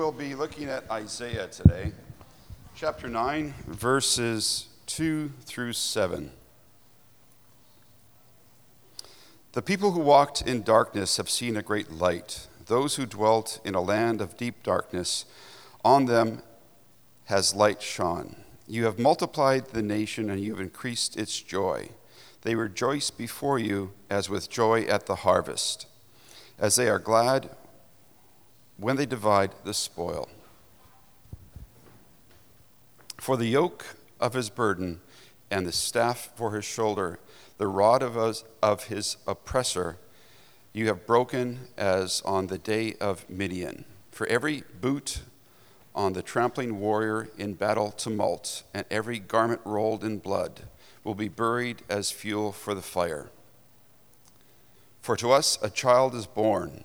will be looking at Isaiah today, chapter 9, verses 2 through 7. The people who walked in darkness have seen a great light. Those who dwelt in a land of deep darkness, on them has light shone. You have multiplied the nation and you have increased its joy. They rejoice before you as with joy at the harvest, as they are glad when they divide the spoil. For the yoke of his burden and the staff for his shoulder, the rod of, us, of his oppressor, you have broken as on the day of Midian. For every boot on the trampling warrior in battle tumult, and every garment rolled in blood will be buried as fuel for the fire. For to us a child is born,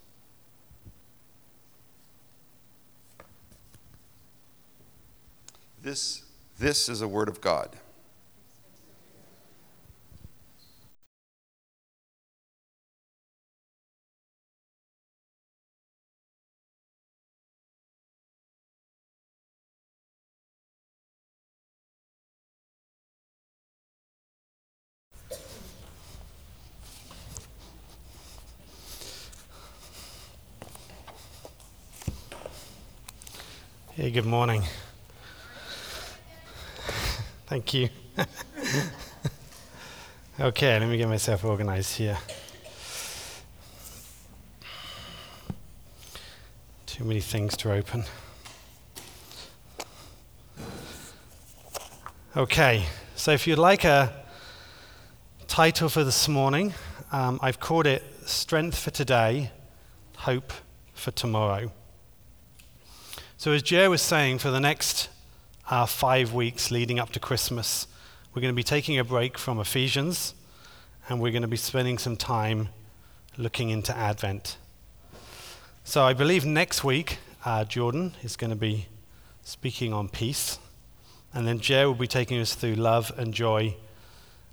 This, this is a word of God. Hey, good morning. Thank you. okay, let me get myself organized here. Too many things to open. Okay, so if you'd like a title for this morning, um, I've called it Strength for Today, Hope for Tomorrow. So, as Jer was saying, for the next uh, five weeks leading up to Christmas, we're going to be taking a break from Ephesians and we're going to be spending some time looking into Advent. So, I believe next week, uh, Jordan is going to be speaking on peace, and then Jer will be taking us through love and joy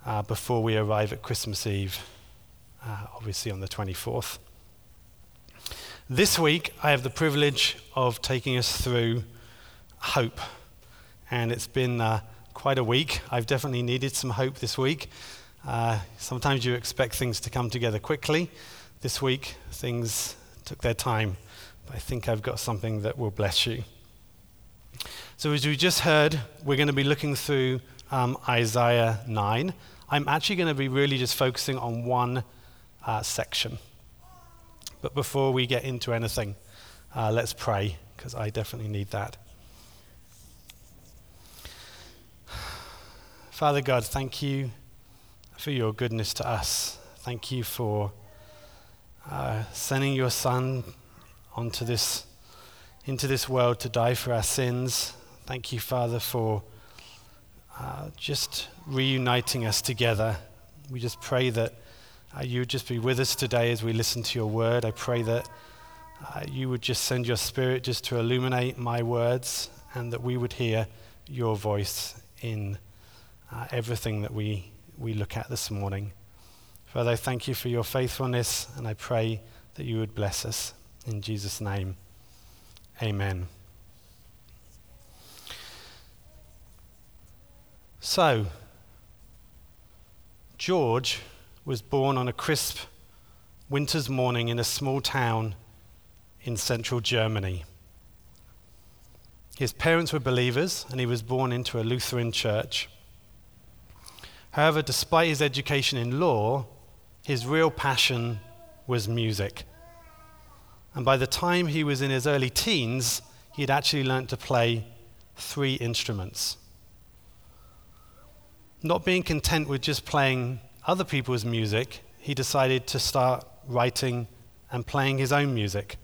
uh, before we arrive at Christmas Eve, uh, obviously on the 24th. This week, I have the privilege of taking us through hope. And it's been uh, quite a week. I've definitely needed some hope this week. Uh, sometimes you expect things to come together quickly. This week, things took their time. But I think I've got something that will bless you. So, as we just heard, we're going to be looking through um, Isaiah 9. I'm actually going to be really just focusing on one uh, section. But before we get into anything, uh, let's pray, because I definitely need that. Father God, thank you for your goodness to us. Thank you for uh, sending your Son onto this, into this world to die for our sins. Thank you, Father, for uh, just reuniting us together. We just pray that uh, you would just be with us today as we listen to your word. I pray that uh, you would just send your spirit just to illuminate my words and that we would hear your voice in uh, everything that we, we look at this morning. Father, I thank you for your faithfulness and I pray that you would bless us. In Jesus' name, amen. So, George was born on a crisp winter's morning in a small town in central Germany. His parents were believers, and he was born into a Lutheran church. However, despite his education in law, his real passion was music. And by the time he was in his early teens, he had actually learned to play three instruments. Not being content with just playing other people's music, he decided to start writing and playing his own music.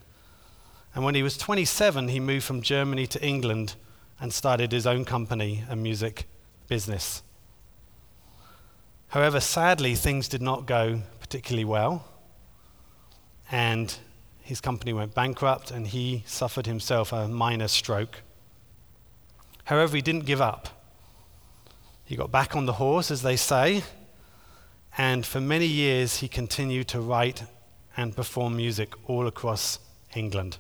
And when he was 27, he moved from Germany to England and started his own company and music business. However, sadly, things did not go particularly well, and his company went bankrupt and he suffered himself a minor stroke. However, he didn't give up. He got back on the horse, as they say, and for many years he continued to write and perform music all across England.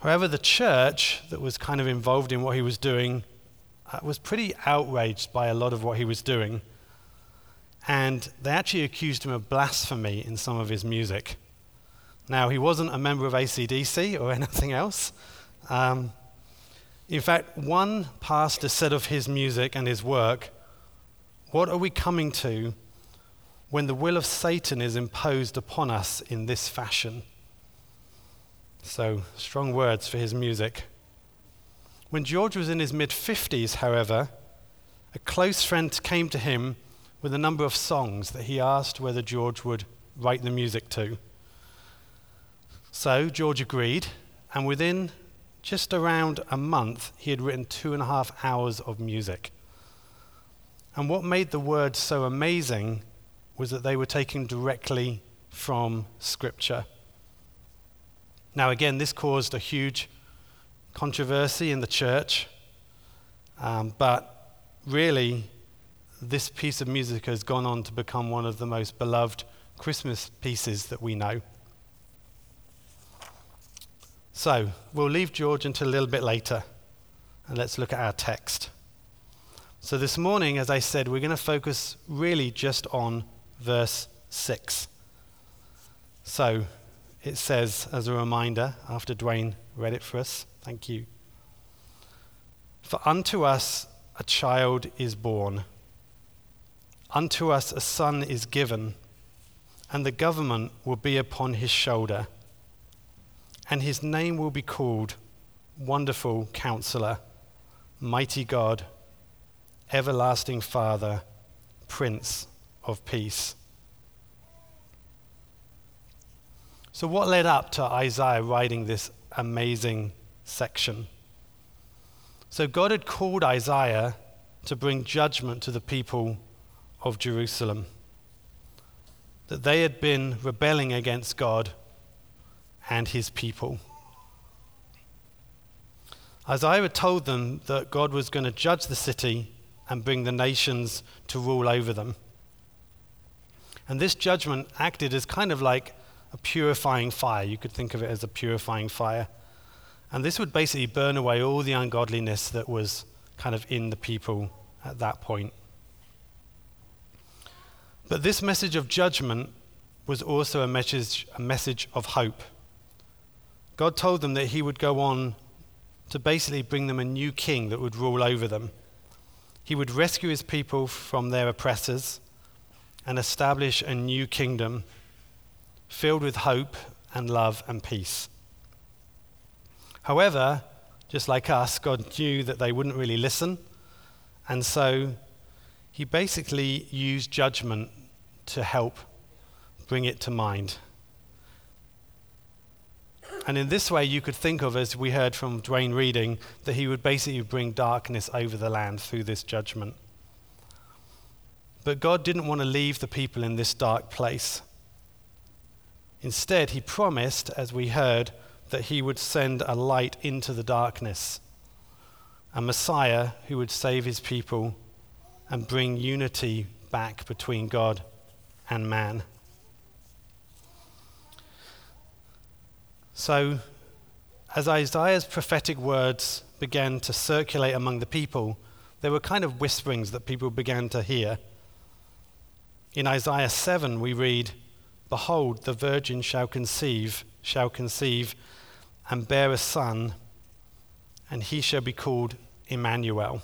However, the church that was kind of involved in what he was doing was pretty outraged by a lot of what he was doing. And they actually accused him of blasphemy in some of his music. Now, he wasn't a member of ACDC or anything else. Um, in fact, one pastor said of his music and his work, What are we coming to when the will of Satan is imposed upon us in this fashion? So, strong words for his music. When George was in his mid 50s, however, a close friend came to him with a number of songs that he asked whether George would write the music to. So George agreed, and within just around a month, he had written two and a half hours of music. And what made the words so amazing was that they were taken directly from Scripture. Now, again, this caused a huge controversy in the church, um, but really, this piece of music has gone on to become one of the most beloved Christmas pieces that we know. So, we'll leave George until a little bit later, and let's look at our text. So, this morning, as I said, we're going to focus really just on verse 6. So, it says, as a reminder, after Dwayne read it for us, thank you. For unto us a child is born, unto us a son is given, and the government will be upon his shoulder and his name will be called Wonderful Counselor, Mighty God, Everlasting Father, Prince of Peace. So, what led up to Isaiah writing this amazing section? So, God had called Isaiah to bring judgment to the people of Jerusalem, that they had been rebelling against God and his people. Isaiah had told them that God was going to judge the city and bring the nations to rule over them. And this judgment acted as kind of like a purifying fire. You could think of it as a purifying fire. And this would basically burn away all the ungodliness that was kind of in the people at that point. But this message of judgment was also a message, a message of hope. God told them that He would go on to basically bring them a new king that would rule over them. He would rescue His people from their oppressors and establish a new kingdom filled with hope and love and peace. However, just like us, God knew that they wouldn't really listen, and so He basically used judgment to help bring it to mind. And in this way, you could think of, as we heard from Dwayne reading, that he would basically bring darkness over the land through this judgment. But God didn't want to leave the people in this dark place. Instead, he promised, as we heard, that he would send a light into the darkness, a Messiah who would save his people and bring unity back between God and man. So, as Isaiah's prophetic words began to circulate among the people, there were kind of whisperings that people began to hear. In Isaiah 7, we read, Behold, the virgin shall conceive, shall conceive, and bear a son, and he shall be called Emmanuel.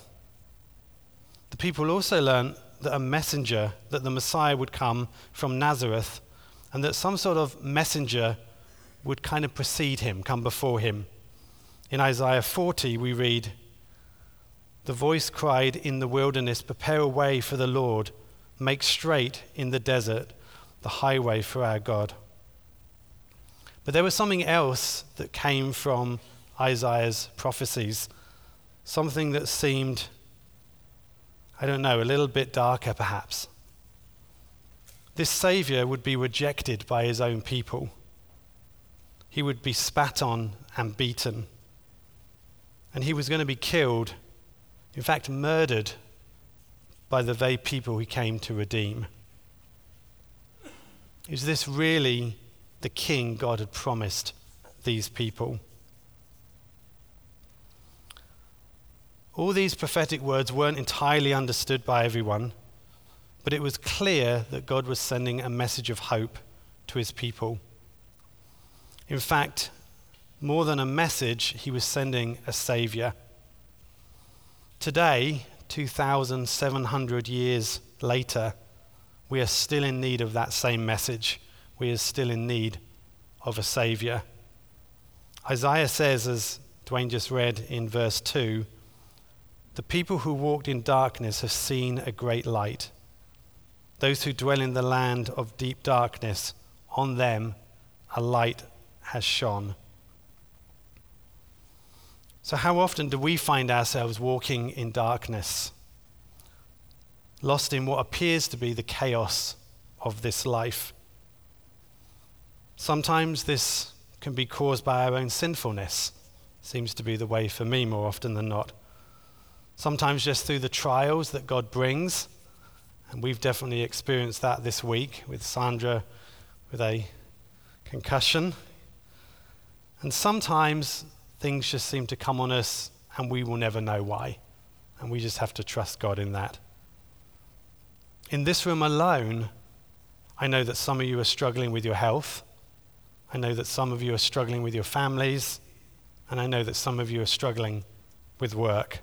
The people also learnt that a messenger, that the Messiah would come from Nazareth, and that some sort of messenger would kind of precede him, come before him. In Isaiah 40, we read, The voice cried in the wilderness, Prepare a way for the Lord, make straight in the desert the highway for our God. But there was something else that came from Isaiah's prophecies, something that seemed, I don't know, a little bit darker perhaps. This Savior would be rejected by his own people. He would be spat on and beaten. And he was going to be killed, in fact, murdered by the very people he came to redeem. Is this really the king God had promised these people? All these prophetic words weren't entirely understood by everyone, but it was clear that God was sending a message of hope to his people. In fact, more than a message, he was sending a savior. Today, 2,700 years later, we are still in need of that same message. We are still in need of a Savior. Isaiah says, as Dwayne just read in verse 2, the people who walked in darkness have seen a great light. Those who dwell in the land of deep darkness, on them a light has shone. So, how often do we find ourselves walking in darkness? lost in what appears to be the chaos of this life. Sometimes this can be caused by our own sinfulness. Seems to be the way for me more often than not. Sometimes just through the trials that God brings. And we've definitely experienced that this week with Sandra with a concussion. And sometimes things just seem to come on us and we will never know why. And we just have to trust God in that. In this room alone, I know that some of you are struggling with your health. I know that some of you are struggling with your families. And I know that some of you are struggling with work.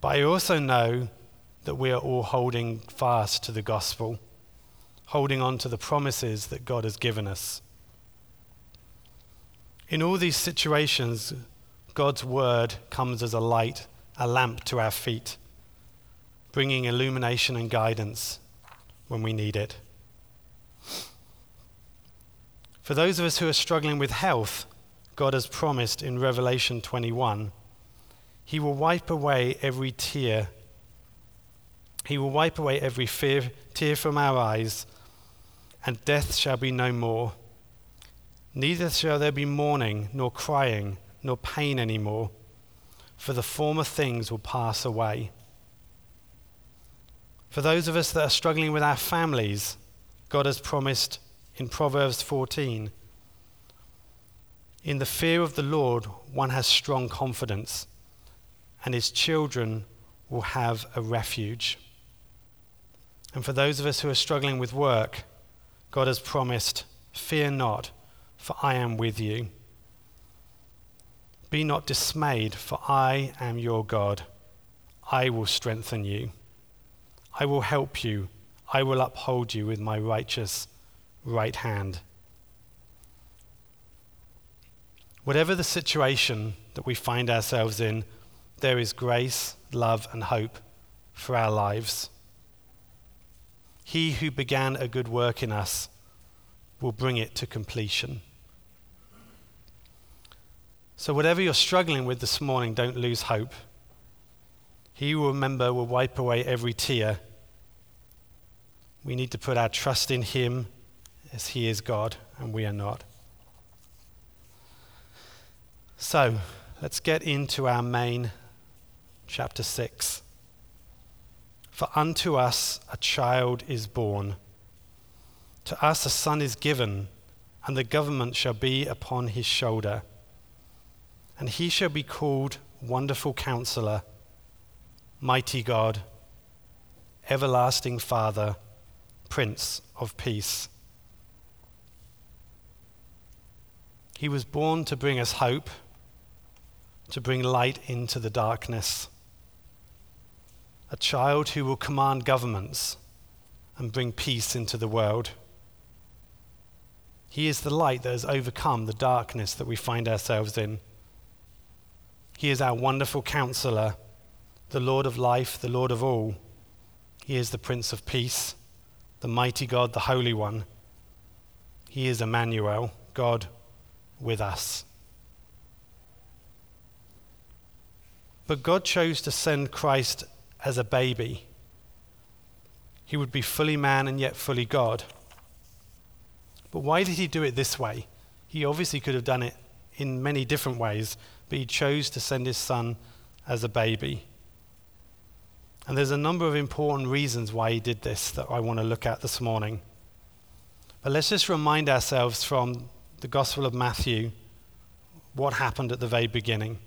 But I also know that we are all holding fast to the gospel, holding on to the promises that God has given us. In all these situations, God's word comes as a light, a lamp to our feet bringing illumination and guidance when we need it. For those of us who are struggling with health, God has promised in Revelation 21 He will wipe away every tear. He will wipe away every fear, tear from our eyes, and death shall be no more. Neither shall there be mourning, nor crying, nor pain any more, for the former things will pass away. For those of us that are struggling with our families, God has promised in Proverbs 14 In the fear of the Lord, one has strong confidence, and his children will have a refuge. And for those of us who are struggling with work, God has promised, Fear not, for I am with you. Be not dismayed, for I am your God. I will strengthen you. I will help you. I will uphold you with my righteous right hand. Whatever the situation that we find ourselves in, there is grace, love, and hope for our lives. He who began a good work in us will bring it to completion. So, whatever you're struggling with this morning, don't lose hope. He will remember, will wipe away every tear. We need to put our trust in Him as He is God and we are not. So, let's get into our main chapter 6. For unto us a child is born, to us a son is given, and the government shall be upon his shoulder. And he shall be called Wonderful Counselor Mighty God, Everlasting Father, Prince of Peace. He was born to bring us hope, to bring light into the darkness. A child who will command governments and bring peace into the world. He is the light that has overcome the darkness that we find ourselves in. He is our wonderful counselor the Lord of life, the Lord of all. He is the Prince of Peace, the mighty God, the Holy One. He is Emmanuel, God with us. But God chose to send Christ as a baby. He would be fully man and yet fully God. But why did he do it this way? He obviously could have done it in many different ways, but he chose to send his son as a baby. And there's a number of important reasons why he did this that I want to look at this morning. But let's just remind ourselves from the Gospel of Matthew what happened at the very beginning.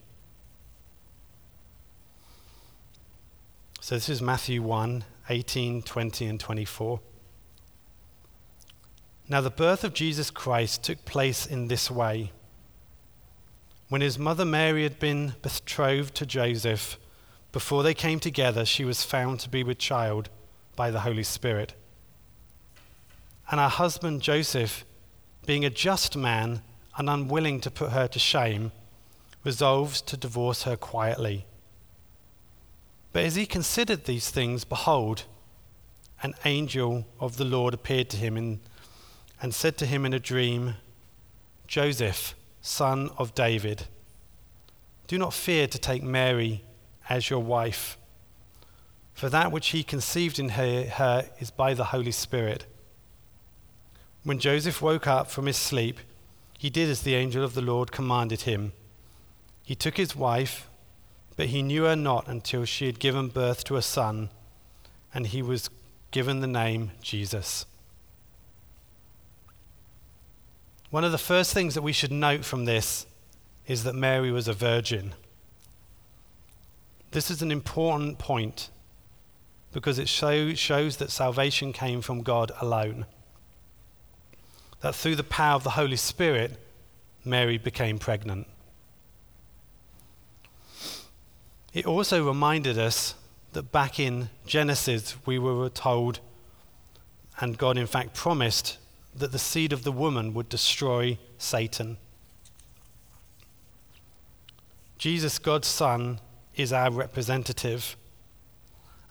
So this is Matthew 1 18, 20, and 24. Now, the birth of Jesus Christ took place in this way. When his mother Mary had been betrothed to Joseph, before they came together, she was found to be with child by the Holy Spirit. And her husband Joseph, being a just man and unwilling to put her to shame, resolves to divorce her quietly. But as he considered these things, behold, an angel of the Lord appeared to him in, and said to him in a dream, Joseph, son of David, do not fear to take Mary as your wife, for that which he conceived in her, her is by the Holy Spirit. When Joseph woke up from his sleep, he did as the angel of the Lord commanded him. He took his wife, but he knew her not until she had given birth to a son, and he was given the name Jesus. One of the first things that we should note from this is that Mary was a virgin. This is an important point because it show, shows that salvation came from God alone. That through the power of the Holy Spirit, Mary became pregnant. It also reminded us that back in Genesis, we were told, and God in fact promised, that the seed of the woman would destroy Satan. Jesus, God's Son, is our representative.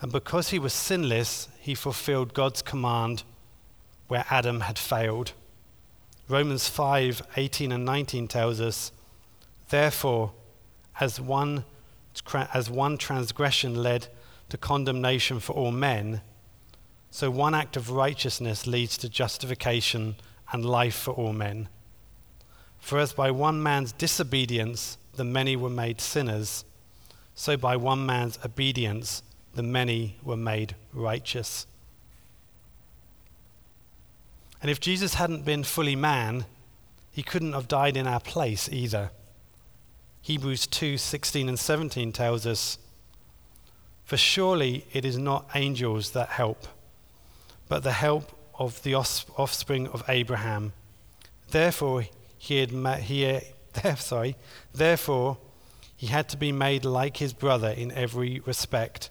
And because he was sinless, he fulfilled God's command where Adam had failed. Romans 5 18 and 19 tells us, Therefore, as one, as one transgression led to condemnation for all men, so one act of righteousness leads to justification and life for all men. For as by one man's disobedience the many were made sinners, so by one man's obedience the many were made righteous. And if Jesus hadn't been fully man, he couldn't have died in our place either. Hebrews 2 16 and 17 tells us, For surely it is not angels that help, but the help of the offspring of Abraham. Therefore, he had, sorry, therefore, he had to be made like his brother in every respect,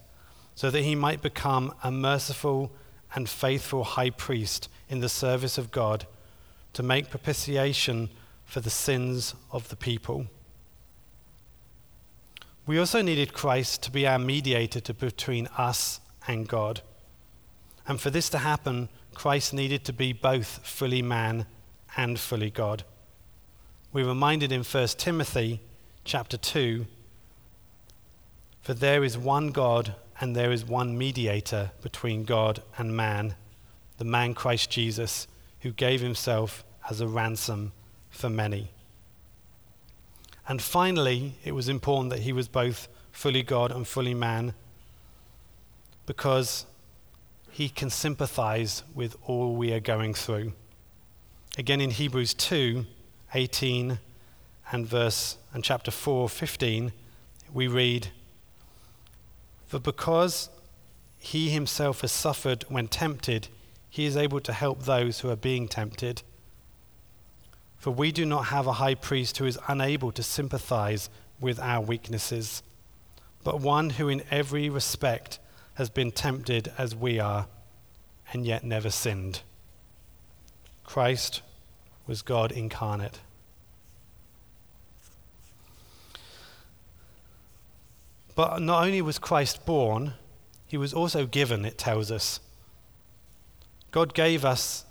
so that he might become a merciful and faithful high priest in the service of God to make propitiation for the sins of the people. We also needed Christ to be our mediator to between us and God. And for this to happen, Christ needed to be both fully man and fully God. We're reminded in 1 Timothy chapter 2 For there is one God and there is one mediator between God and man, the man Christ Jesus, who gave himself as a ransom for many. And finally, it was important that he was both fully God and fully man because he can sympathize with all we are going through. Again, in Hebrews 2 18 and verse and chapter 4 15, we read, For because he himself has suffered when tempted, he is able to help those who are being tempted. For we do not have a high priest who is unable to sympathize with our weaknesses, but one who in every respect has been tempted as we are, and yet never sinned. Christ was God incarnate. But not only was Christ born, he was also given, it tells us. God gave us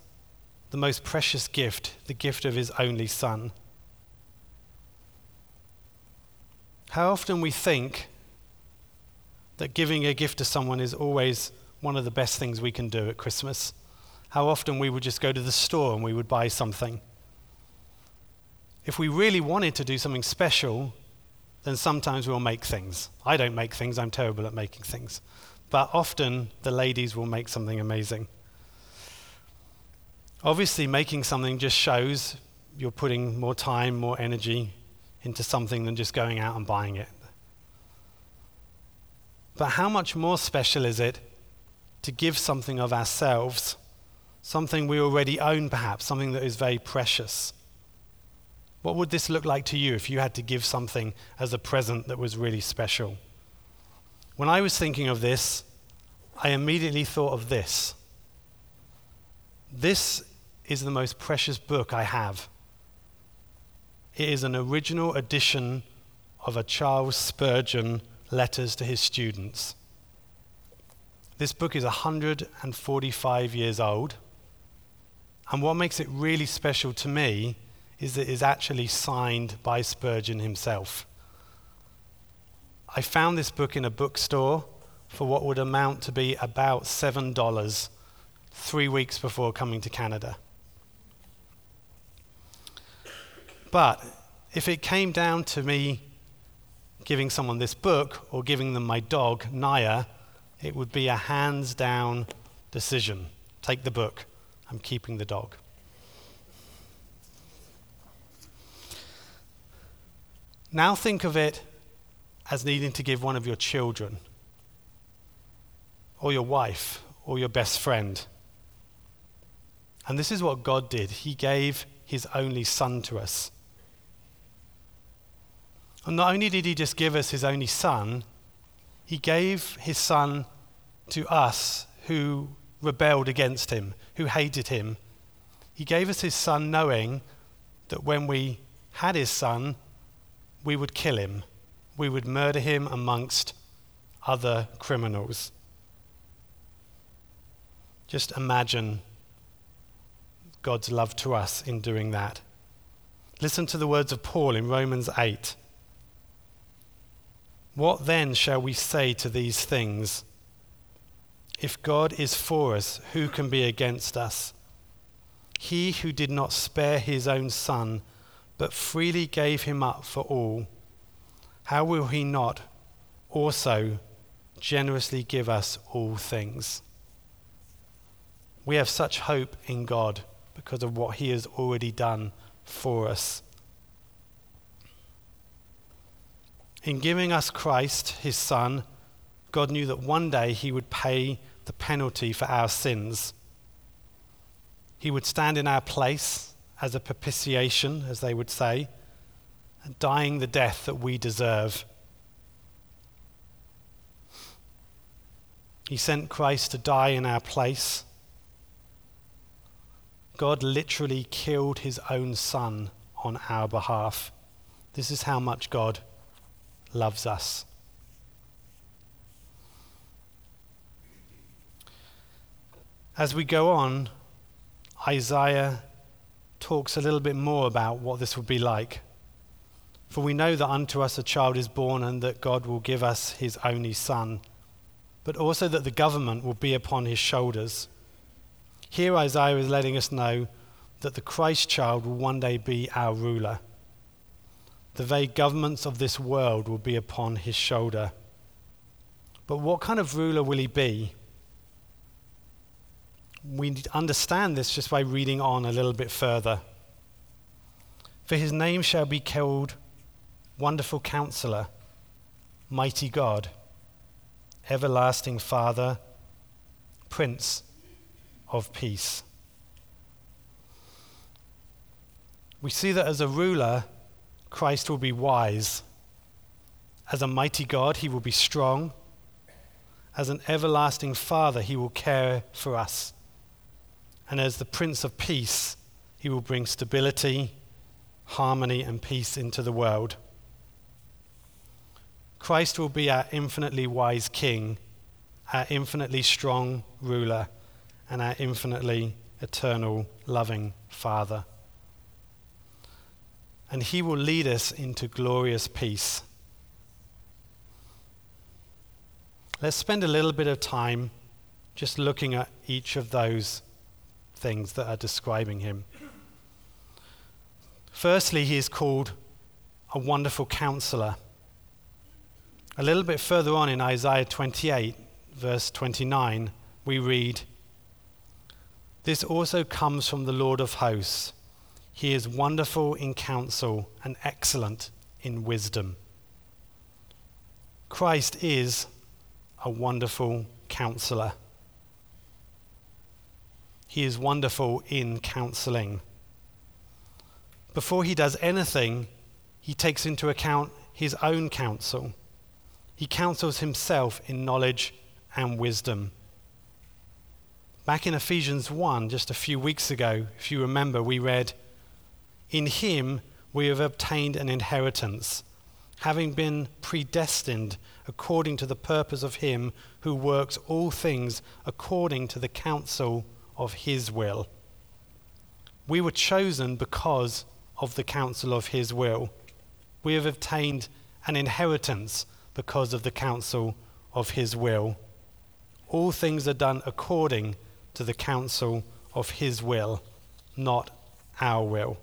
the most precious gift, the gift of his only Son. How often we think that giving a gift to someone is always one of the best things we can do at Christmas. How often we would just go to the store and we would buy something. If we really wanted to do something special, then sometimes we'll make things. I don't make things, I'm terrible at making things. But often the ladies will make something amazing. Obviously, making something just shows you're putting more time, more energy into something than just going out and buying it. But how much more special is it to give something of ourselves, something we already own, perhaps, something that is very precious? What would this look like to you if you had to give something as a present that was really special? When I was thinking of this, I immediately thought of this. This is the most precious book I have. It is an original edition of a Charles Spurgeon letters to his students. This book is 145 years old. And what makes it really special to me is that it is actually signed by Spurgeon himself. I found this book in a bookstore for what would amount to be about $7 three weeks before coming to Canada. But if it came down to me giving someone this book or giving them my dog, Naya, it would be a hands down decision. Take the book, I'm keeping the dog. Now think of it as needing to give one of your children, or your wife, or your best friend. And this is what God did He gave His only Son to us. And not only did he just give us his only son, he gave his son to us who rebelled against him, who hated him. He gave us his son knowing that when we had his son, we would kill him. We would murder him amongst other criminals. Just imagine God's love to us in doing that. Listen to the words of Paul in Romans 8. What then shall we say to these things? If God is for us, who can be against us? He who did not spare his own son, but freely gave him up for all, how will he not also generously give us all things? We have such hope in God because of what he has already done for us. In giving us Christ, his Son, God knew that one day he would pay the penalty for our sins. He would stand in our place as a propitiation, as they would say, and dying the death that we deserve. He sent Christ to die in our place. God literally killed his own son on our behalf. This is how much God loves us. As we go on, Isaiah talks a little bit more about what this would be like. For we know that unto us a child is born and that God will give us his only Son, but also that the government will be upon his shoulders. Here, Isaiah is letting us know that the Christ child will one day be our ruler the very governments of this world will be upon his shoulder. But what kind of ruler will he be? We understand this just by reading on a little bit further. For his name shall be called Wonderful Counselor, Mighty God, Everlasting Father, Prince of Peace. We see that as a ruler, Christ will be wise. As a mighty God, he will be strong. As an everlasting Father, he will care for us. And as the Prince of Peace, he will bring stability, harmony, and peace into the world. Christ will be our infinitely wise King, our infinitely strong ruler, and our infinitely eternal, loving Father. And He will lead us into glorious peace. Let's spend a little bit of time just looking at each of those things that are describing Him. Firstly, He is called a wonderful counselor. A little bit further on in Isaiah 28, verse 29, we read, This also comes from the Lord of hosts. He is wonderful in counsel and excellent in wisdom. Christ is a wonderful counselor. He is wonderful in counseling. Before he does anything, he takes into account his own counsel. He counsels himself in knowledge and wisdom. Back in Ephesians 1, just a few weeks ago, if you remember, we read, In him we have obtained an inheritance, having been predestined according to the purpose of him who works all things according to the counsel of his will. We were chosen because of the counsel of his will we have obtained an inheritance because of the counsel of his will. All things are done according to the counsel of his will, not our will.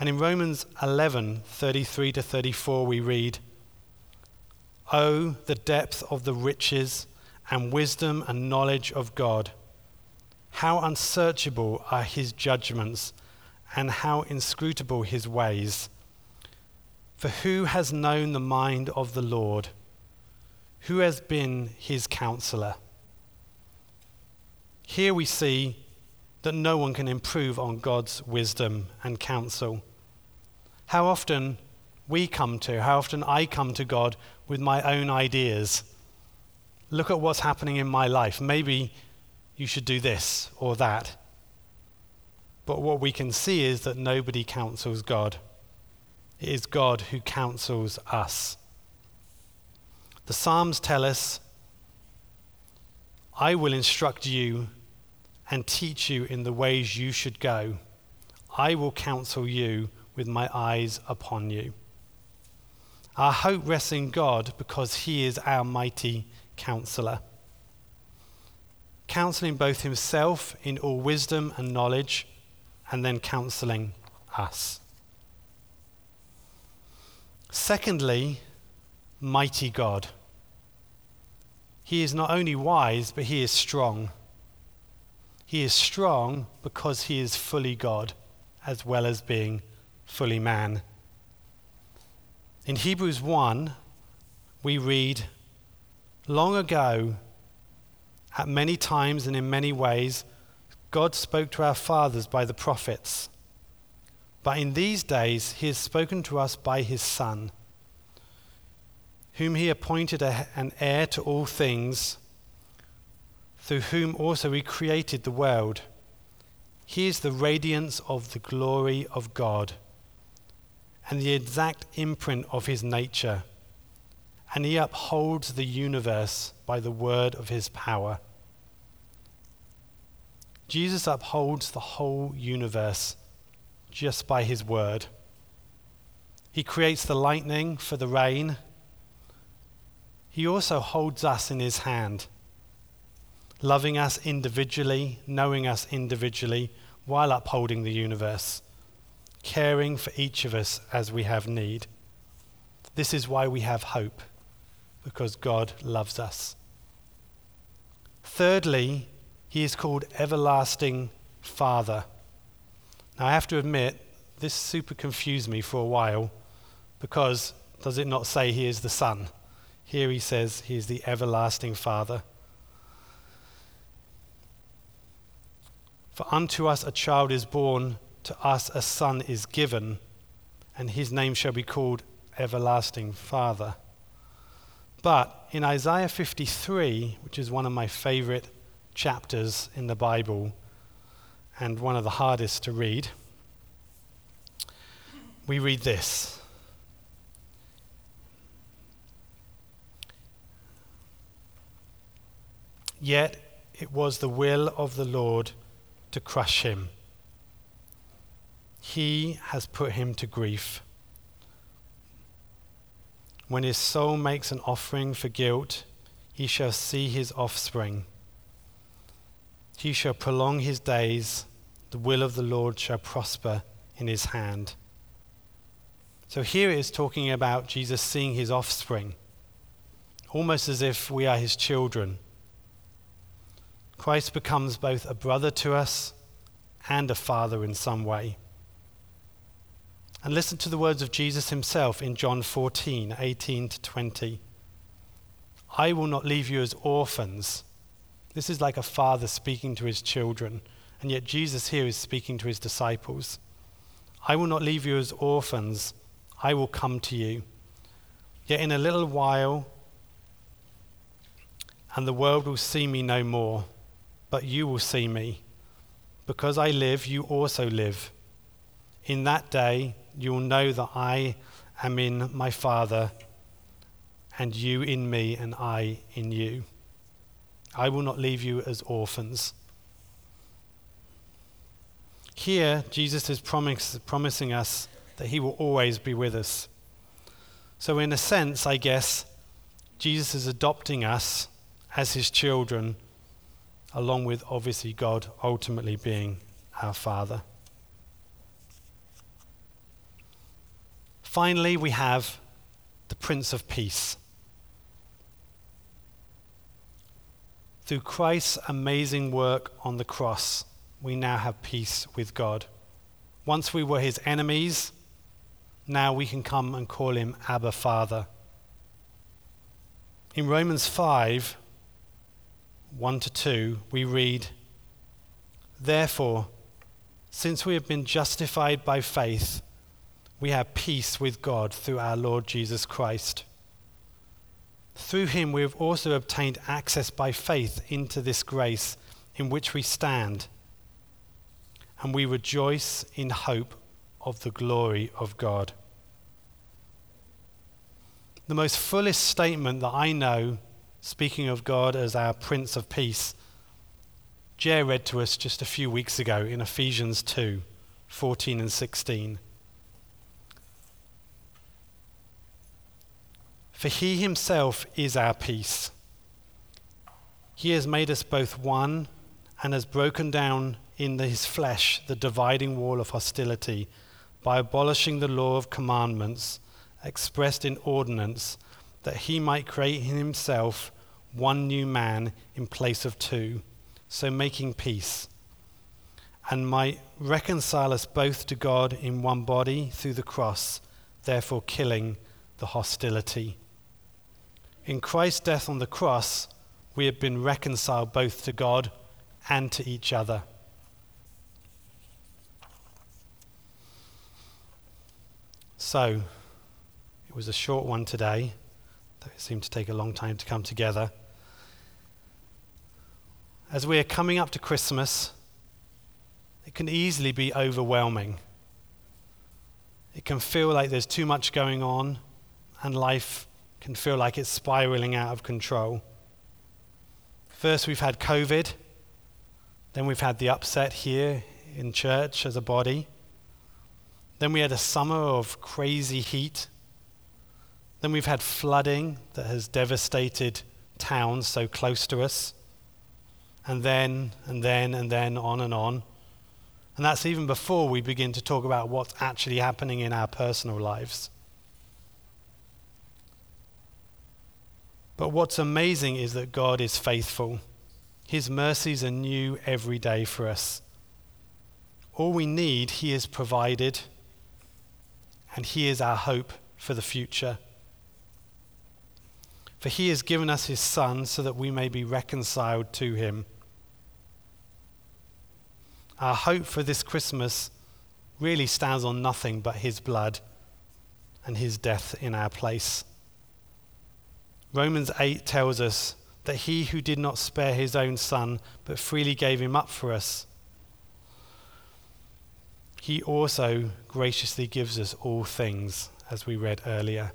And in Romans 11 33 to 34, we read, Oh, the depth of the riches and wisdom and knowledge of God! How unsearchable are his judgments, and how inscrutable his ways! For who has known the mind of the Lord? Who has been his counselor? Here we see that no one can improve on God's wisdom and counsel. How often we come to, how often I come to God with my own ideas. Look at what's happening in my life. Maybe you should do this or that. But what we can see is that nobody counsels God. It is God who counsels us. The Psalms tell us, I will instruct you and teach you in the ways you should go. I will counsel you with my eyes upon you. Our hope rests in God because He is our mighty counselor. Counseling both Himself in all wisdom and knowledge, and then counseling us. Secondly, mighty God. He is not only wise, but he is strong. He is strong because he is fully God, as well as being fully man. In Hebrews 1, we read, Long ago, at many times and in many ways, God spoke to our fathers by the prophets. But in these days he has spoken to us by his Son, whom he appointed a, an heir to all things, through whom also he created the world. He is the radiance of the glory of God and the exact imprint of his nature, and he upholds the universe by the word of his power. Jesus upholds the whole universe just by his word. He creates the lightning for the rain. He also holds us in his hand, loving us individually, knowing us individually, while upholding the universe, caring for each of us as we have need. This is why we have hope, because God loves us. Thirdly, he is called Everlasting Father. Now, I have to admit, this super confused me for a while because does it not say he is the Son? Here he says he is the everlasting Father. For unto us a child is born, to us a son is given, and his name shall be called Everlasting Father. But in Isaiah 53, which is one of my favorite chapters in the Bible, and one of the hardest to read. We read this. Yet it was the will of the Lord to crush him. He has put him to grief. When his soul makes an offering for guilt, he shall see his offspring. He shall prolong his days, the will of the Lord shall prosper in his hand. So here it is talking about Jesus seeing his offspring, almost as if we are his children. Christ becomes both a brother to us and a father in some way. And listen to the words of Jesus himself in John 14, 18 to 20. I will not leave you as orphans. This is like a father speaking to his children, and yet Jesus here is speaking to his disciples. I will not leave you as orphans, I will come to you. Yet in a little while, and the world will see me no more, but you will see me. Because I live, you also live. In that day, you will know that I am in my Father, and you in me, and I in you. I will not leave you as orphans. Here, Jesus is promise, promising us that he will always be with us. So, in a sense, I guess, Jesus is adopting us as his children, along with obviously God ultimately being our Father. Finally, we have the Prince of Peace. Through Christ's amazing work on the cross, we now have peace with God. Once we were his enemies, now we can come and call him Abba Father. In Romans 5, 1 to 2, we read, Therefore, since we have been justified by faith, we have peace with God through our Lord Jesus Christ. Through him we have also obtained access by faith into this grace in which we stand, and we rejoice in hope of the glory of God. The most fullest statement that I know, speaking of God as our Prince of Peace, Jer read to us just a few weeks ago in Ephesians 2 14 and 16. For he himself is our peace. He has made us both one and has broken down in his flesh the dividing wall of hostility by abolishing the law of commandments expressed in ordinance, that he might create in himself one new man in place of two, so making peace, and might reconcile us both to God in one body through the cross, therefore killing the hostility. In Christ's death on the cross, we have been reconciled both to God and to each other. So, it was a short one today, though it seemed to take a long time to come together. As we are coming up to Christmas, it can easily be overwhelming. It can feel like there's too much going on and life can feel like it's spiraling out of control. First, we've had COVID. Then, we've had the upset here in church as a body. Then, we had a summer of crazy heat. Then, we've had flooding that has devastated towns so close to us. And then, and then, and then, on and on. And that's even before we begin to talk about what's actually happening in our personal lives. But what's amazing is that God is faithful. His mercies are new every day for us. All we need, He has provided, and He is our hope for the future. For He has given us His Son so that we may be reconciled to Him. Our hope for this Christmas really stands on nothing but His blood and His death in our place. Romans 8 tells us that he who did not spare his own son, but freely gave him up for us, he also graciously gives us all things, as we read earlier.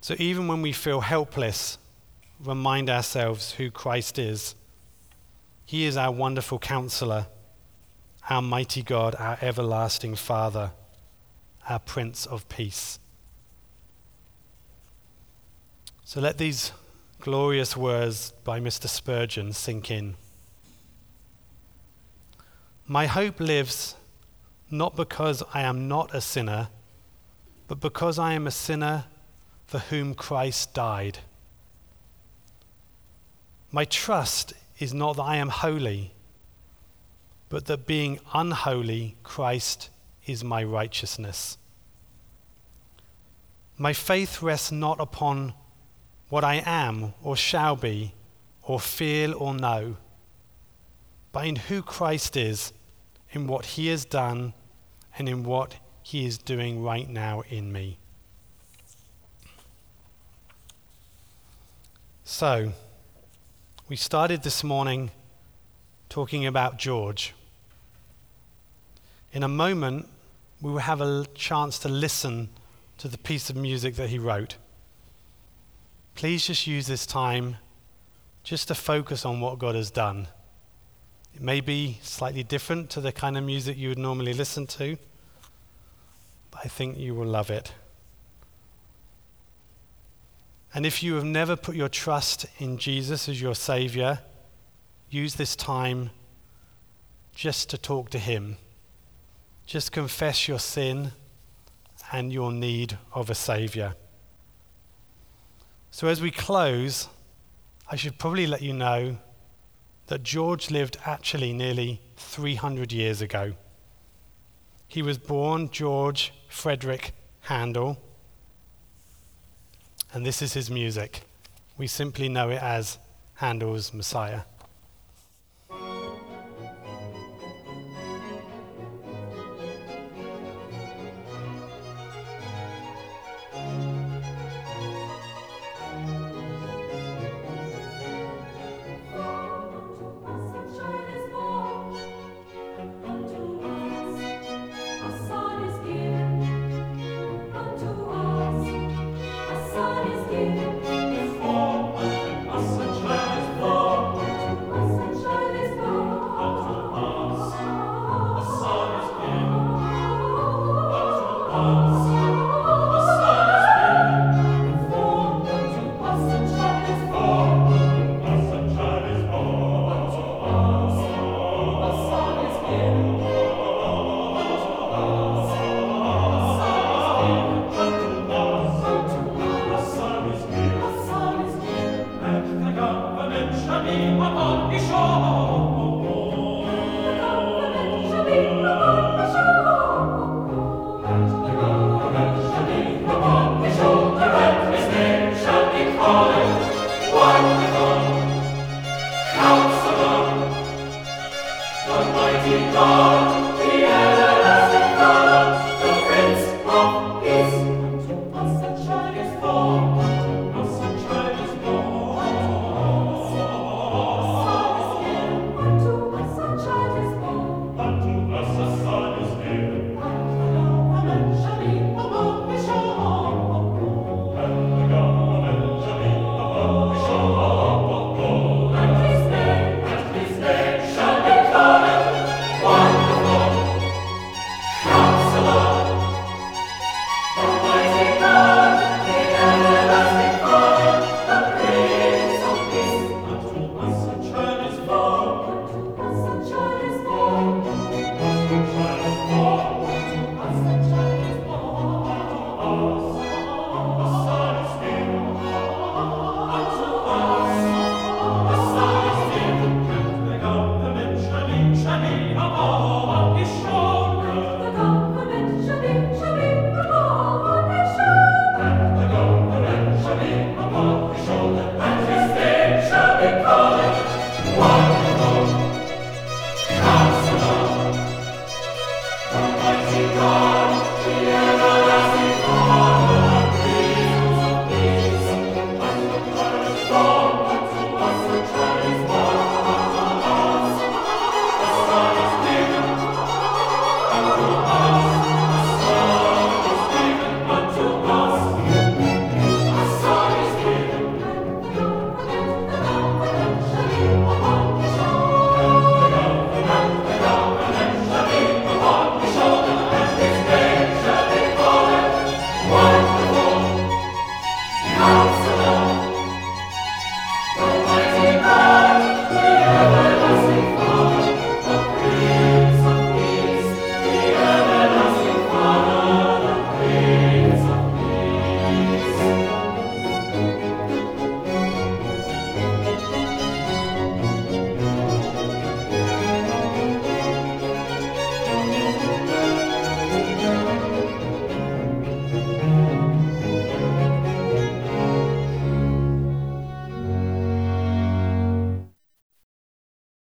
So even when we feel helpless, remind ourselves who Christ is. He is our wonderful counselor, our mighty God, our everlasting Father, our Prince of Peace. So let these glorious words by Mr. Spurgeon sink in. My hope lives not because I am not a sinner, but because I am a sinner for whom Christ died. My trust is not that I am holy, but that being unholy, Christ is my righteousness. My faith rests not upon what I am or shall be, or feel or know, but in who Christ is, in what he has done, and in what he is doing right now in me. So, we started this morning talking about George. In a moment, we will have a chance to listen to the piece of music that he wrote. Please just use this time just to focus on what God has done. It may be slightly different to the kind of music you would normally listen to, but I think you will love it. And if you have never put your trust in Jesus as your Savior, use this time just to talk to Him. Just confess your sin and your need of a Savior. So, as we close, I should probably let you know that George lived actually nearly 300 years ago. He was born George Frederick Handel, and this is his music. We simply know it as Handel's Messiah.